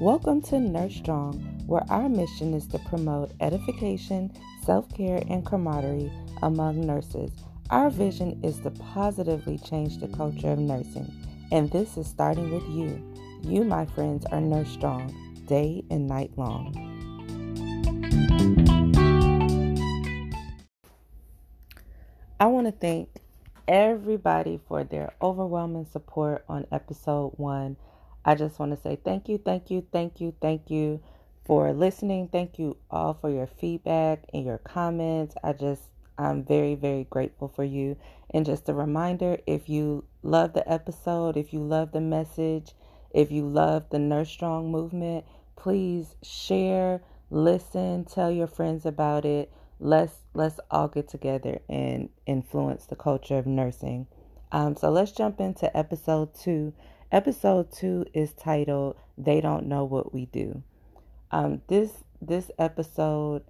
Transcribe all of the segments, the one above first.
Welcome to Nurse Strong, where our mission is to promote edification, self care, and camaraderie among nurses. Our vision is to positively change the culture of nursing, and this is starting with you. You, my friends, are Nurse Strong, day and night long. I want to thank everybody for their overwhelming support on episode one. I just want to say thank you, thank you, thank you, thank you for listening. Thank you all for your feedback and your comments. I just, I'm very, very grateful for you. And just a reminder if you love the episode, if you love the message, if you love the Nurse Strong movement, please share, listen, tell your friends about it. Let's let's all get together and influence the culture of nursing. Um, so let's jump into episode two. Episode two is titled "They Don't Know What We Do." Um, this this episode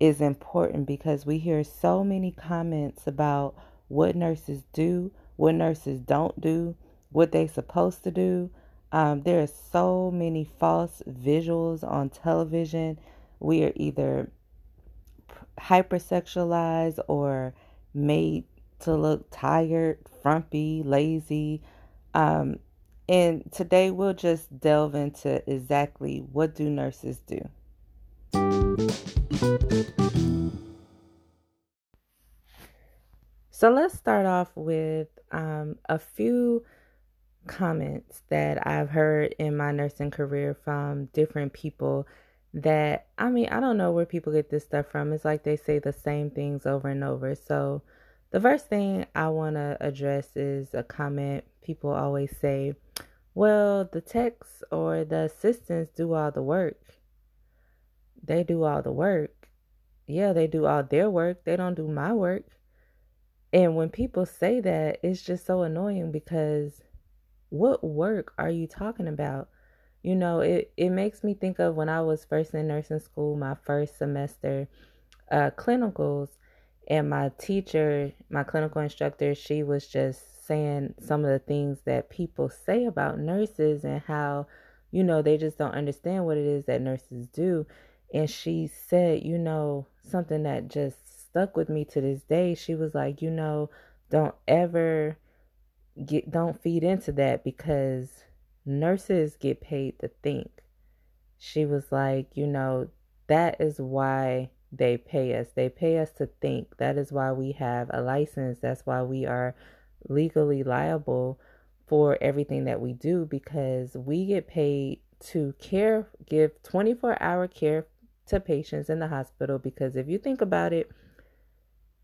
is important because we hear so many comments about what nurses do, what nurses don't do, what they're supposed to do. Um, there are so many false visuals on television. We are either hypersexualized or made to look tired, frumpy, lazy. Um, and today we'll just delve into exactly what do nurses do. So let's start off with um, a few comments that I've heard in my nursing career from different people that I mean, I don't know where people get this stuff from. It's like they say the same things over and over. So, the first thing I want to address is a comment people always say, well, the techs or the assistants do all the work. They do all the work. Yeah, they do all their work. They don't do my work. And when people say that, it's just so annoying because what work are you talking about? You know, it, it makes me think of when I was first in nursing school, my first semester, uh, clinicals, and my teacher, my clinical instructor, she was just saying some of the things that people say about nurses and how, you know, they just don't understand what it is that nurses do. And she said, you know, something that just stuck with me to this day. She was like, you know, don't ever get, don't feed into that because nurses get paid to think. She was like, you know, that is why they pay us. They pay us to think. That is why we have a license. That's why we are legally liable for everything that we do because we get paid to care, give 24 hour care to patients in the hospital. Because if you think about it,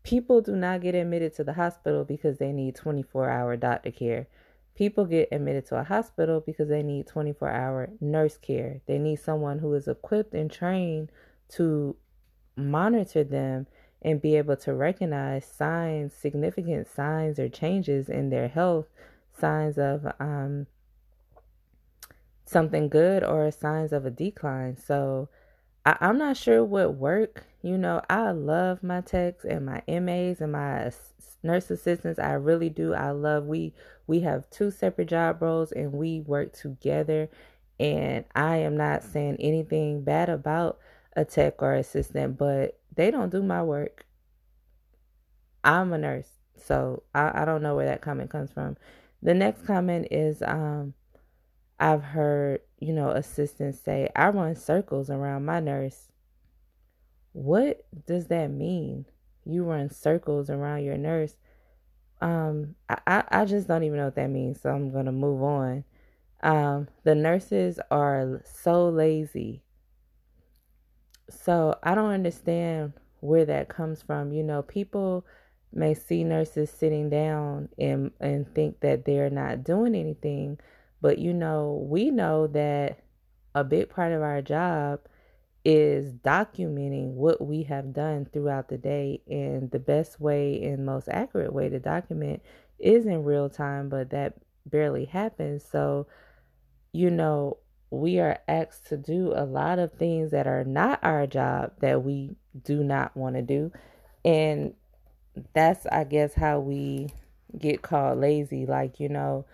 people do not get admitted to the hospital because they need 24 hour doctor care. People get admitted to a hospital because they need 24 hour nurse care. They need someone who is equipped and trained to monitor them and be able to recognize signs, significant signs or changes in their health, signs of um, something good or signs of a decline. So I, am not sure what work. You know, I love my techs and my MAs and my nurse assistants. I really do. I love we we have two separate job roles and we work together. And I am not saying anything bad about a tech or assistant, but they don't do my work. I'm a nurse, so I, I don't know where that comment comes from. The next comment is um I've heard, you know, assistants say, I run circles around my nurse. What does that mean? You run circles around your nurse. Um, I, I just don't even know what that means, so I'm gonna move on. Um, the nurses are so lazy so I don't understand where that comes from. You know, people may see nurses sitting down and and think that they're not doing anything, but you know, we know that a big part of our job is documenting what we have done throughout the day and the best way and most accurate way to document is in real time, but that barely happens. So, you know, we are asked to do a lot of things that are not our job that we do not want to do. And that's, I guess, how we get called lazy. Like, you know,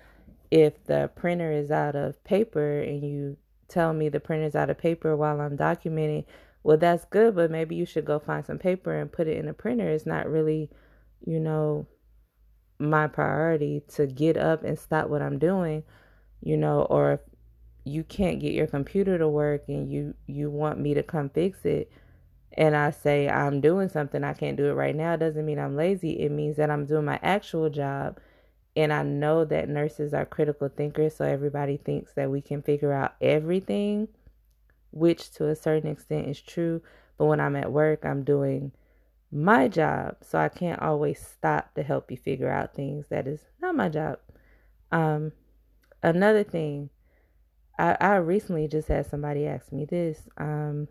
if the printer is out of paper and you tell me the printer's out of paper while I'm documenting, well, that's good, but maybe you should go find some paper and put it in a printer. It's not really, you know, my priority to get up and stop what I'm doing, you know, or if you can't get your computer to work and you you want me to come fix it and I say I'm doing something I can't do it right now doesn't mean I'm lazy. It means that I'm doing my actual job and I know that nurses are critical thinkers, so everybody thinks that we can figure out everything, which to a certain extent is true. But when I'm at work, I'm doing my job, so I can't always stop to help you figure out things. That is not my job. Um, another thing, I, I recently just had somebody ask me this. Um,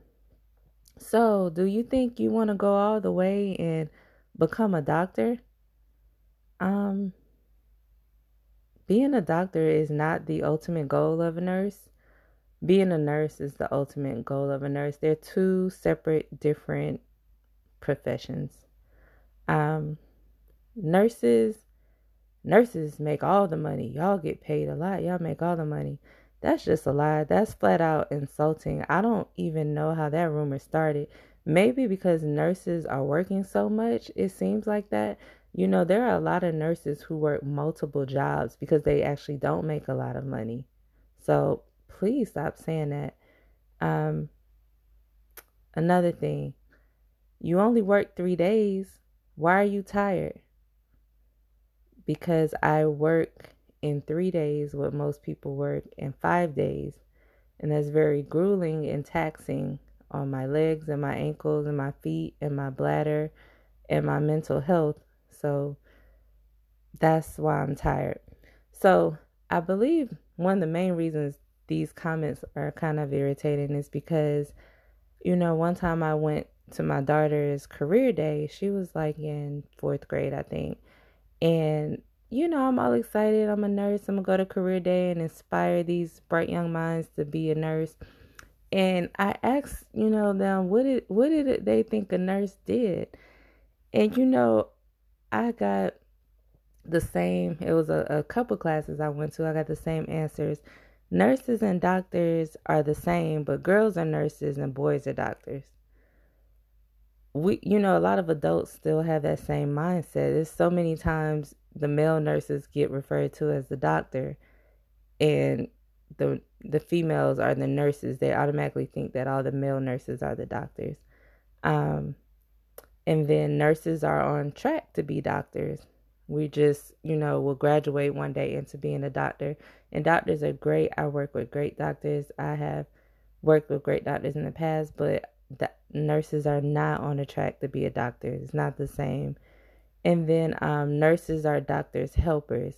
so, do you think you want to go all the way and become a doctor? Um, being a doctor is not the ultimate goal of a nurse. Being a nurse is the ultimate goal of a nurse. They're two separate, different professions. Um, nurses, nurses make all the money. Y'all get paid a lot. Y'all make all the money. That's just a lie. That's flat out insulting. I don't even know how that rumor started. Maybe because nurses are working so much, it seems like that. You know, there are a lot of nurses who work multiple jobs because they actually don't make a lot of money. So please stop saying that. Um, another thing, you only work three days. Why are you tired? Because I work in three days what most people work in five days. And that's very grueling and taxing on my legs and my ankles and my feet and my bladder and my mental health. So that's why I'm tired. So I believe one of the main reasons these comments are kind of irritating is because, you know, one time I went to my daughter's career day. She was like in fourth grade, I think. And, you know, I'm all excited. I'm a nurse. I'm going to go to career day and inspire these bright young minds to be a nurse. And I asked, you know, them, what did, what did they think a nurse did? And, you know, I got the same, it was a, a couple classes I went to, I got the same answers. Nurses and doctors are the same, but girls are nurses and boys are doctors. We, you know, a lot of adults still have that same mindset. There's so many times the male nurses get referred to as the doctor, and the the females are the nurses. They automatically think that all the male nurses are the doctors. Um, and then nurses are on track to be doctors. We just, you know, will graduate one day into being a doctor. And doctors are great. I work with great doctors. I have worked with great doctors in the past, but nurses are not on the track to be a doctor. It's not the same. And then um, nurses are doctors' helpers.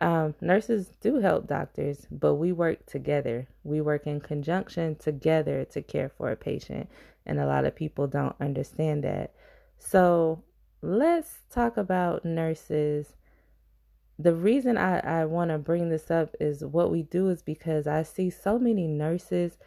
Um, nurses do help doctors, but we work together. We work in conjunction together to care for a patient. And a lot of people don't understand that. So let's talk about nurses. The reason I, I want to bring this up is what we do is because I see so many nurses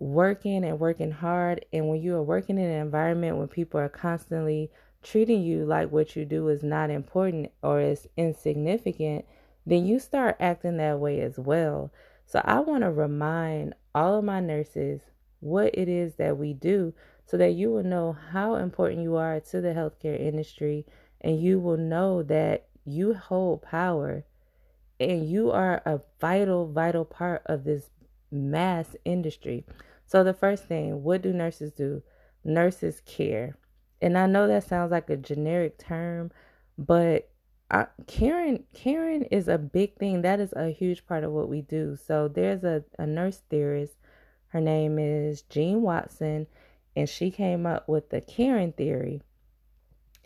working and working hard. And when you are working in an environment when people are constantly treating you like what you do is not important or is insignificant, then you start acting that way as well. So I want to remind all of my nurses what it is that we do so that you will know how important you are to the healthcare industry and you will know that you hold power and you are a vital, vital part of this mass industry. So, the first thing, what do nurses do? Nurses care. And I know that sounds like a generic term, but I, caring caring is a big thing. That is a huge part of what we do. So there's a, a nurse theorist. Her name is Jean Watson, and she came up with the caring theory.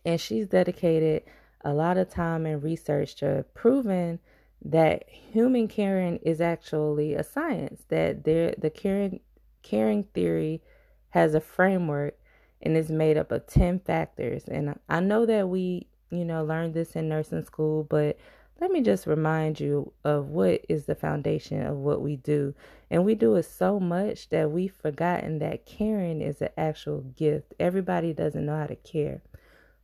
And she's dedicated a lot of time and research to proving that human caring is actually a science. That there, the caring caring theory has a framework and it's made up of ten factors. And I know that we, you know, learned this in nursing school, but let me just remind you of what is the foundation of what we do. And we do it so much that we've forgotten that caring is an actual gift. Everybody doesn't know how to care.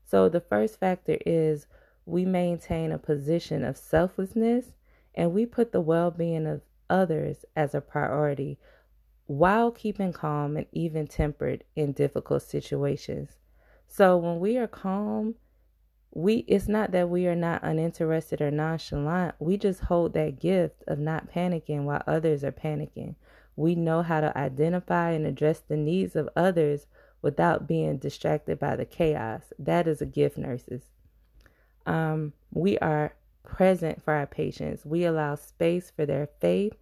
So the first factor is we maintain a position of selflessness and we put the well being of others as a priority while keeping calm and even tempered in difficult situations. So when we are calm, we it's not that we are not uninterested or nonchalant. We just hold that gift of not panicking while others are panicking. We know how to identify and address the needs of others without being distracted by the chaos. That is a gift, nurses. Um, we are present for our patients. We allow space for their faith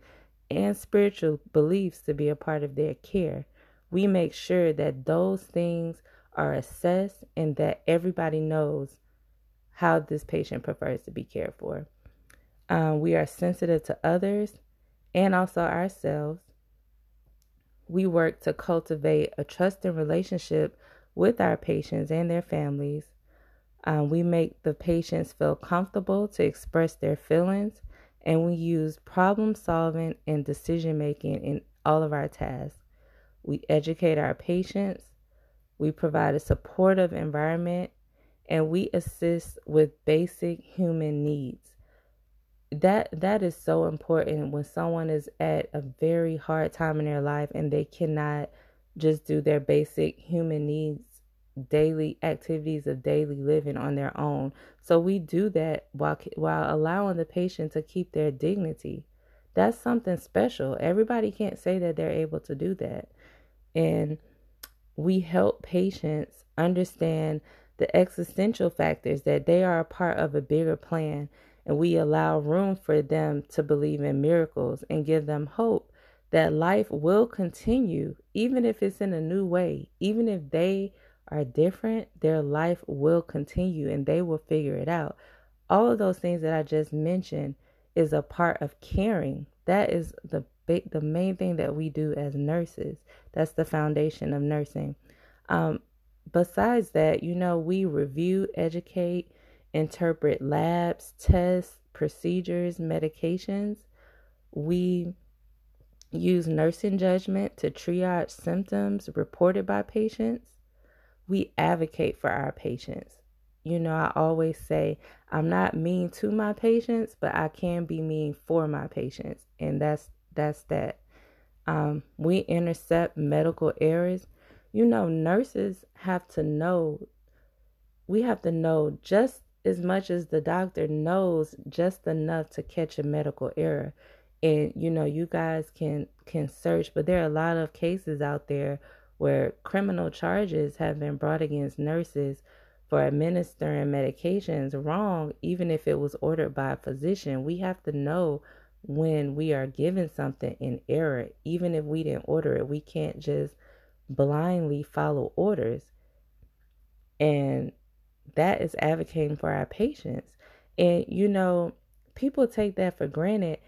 and spiritual beliefs to be a part of their care. We make sure that those things are assessed and that everybody knows how this patient prefers to be cared for. Um, we are sensitive to others and also ourselves. We work to cultivate a trusting relationship with our patients and their families. Um, we make the patients feel comfortable to express their feelings and we use problem solving and decision making in all of our tasks. We educate our patients, we provide a supportive environment, and we assist with basic human needs. That that is so important when someone is at a very hard time in their life and they cannot just do their basic human needs daily activities of daily living on their own. So we do that while while allowing the patient to keep their dignity. That's something special. Everybody can't say that they're able to do that. And we help patients understand the existential factors that they are a part of a bigger plan and we allow room for them to believe in miracles and give them hope that life will continue even if it's in a new way, even if they are different, their life will continue and they will figure it out. All of those things that I just mentioned is a part of caring. That is the big, the main thing that we do as nurses. That's the foundation of nursing. Um, besides that, you know, we review, educate, interpret labs, tests, procedures, medications. We use nursing judgment to triage symptoms reported by patients we advocate for our patients. You know, I always say I'm not mean to my patients, but I can be mean for my patients, and that's that's that. Um, we intercept medical errors. You know, nurses have to know. We have to know just as much as the doctor knows, just enough to catch a medical error. And you know, you guys can can search, but there are a lot of cases out there where criminal charges have been brought against nurses for administering medications wrong, even if it was ordered by a physician. We have to know when we are given something in error, even if we didn't order it. We can't just blindly follow orders. And that is advocating for our patients. And, you know, people take that for granted.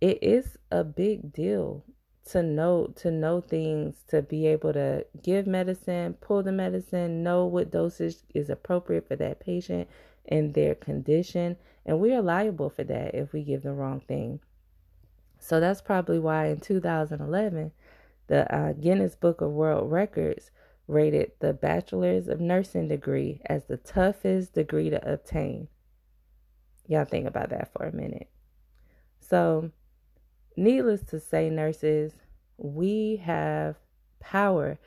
It is a big deal to know to know things to be able to give medicine pull the medicine know what dosage is appropriate for that patient and their condition. And we are liable for that if we give the wrong thing. So that's probably why in 2011 the uh, guinness book of world records rated the bachelor's of nursing degree as the toughest degree to obtain. Y'all think about that for a minute. So needless to say, nurses, we have power.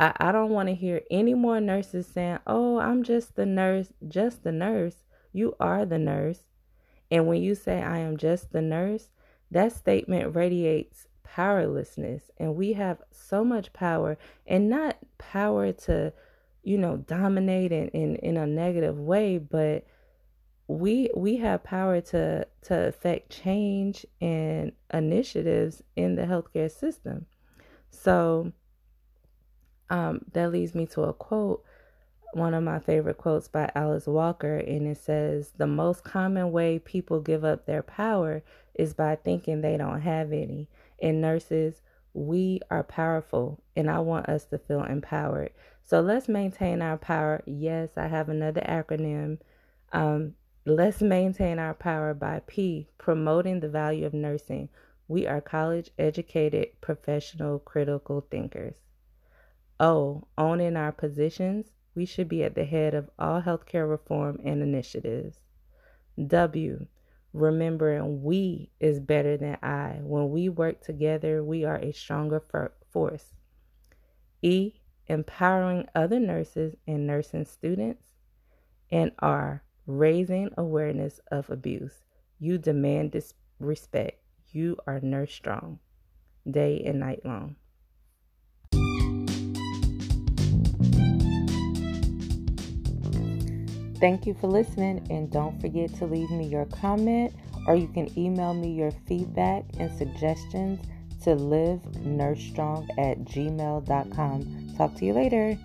I, I don't want to hear any more nurses saying, Oh, I'm just the nurse, just the nurse. You are the nurse. And when you say, I am just the nurse, that statement radiates powerlessness. And we have so much power, and not power to, you know, dominate in, in, in a negative way, but we we have power to to affect change and initiatives in the healthcare system. So um, that leads me to a quote, one of my favorite quotes by Alice Walker, and it says, "The most common way people give up their power is by thinking they don't have any." And nurses, we are powerful, and I want us to feel empowered. So let's maintain our power. Yes, I have another acronym. Um, Let's maintain our power by P, promoting the value of nursing. We are college educated, professional, critical thinkers. O, owning our positions. We should be at the head of all healthcare reform and initiatives. W, remembering we is better than I. When we work together, we are a stronger force. E, empowering other nurses and nursing students. And R, raising awareness of abuse. You demand dis- respect. You are nurse strong, day and night long. Thank you for listening, and don't forget to leave me your comment or you can email me your feedback and suggestions to live nursestrong at gmail.com. Talk to you later.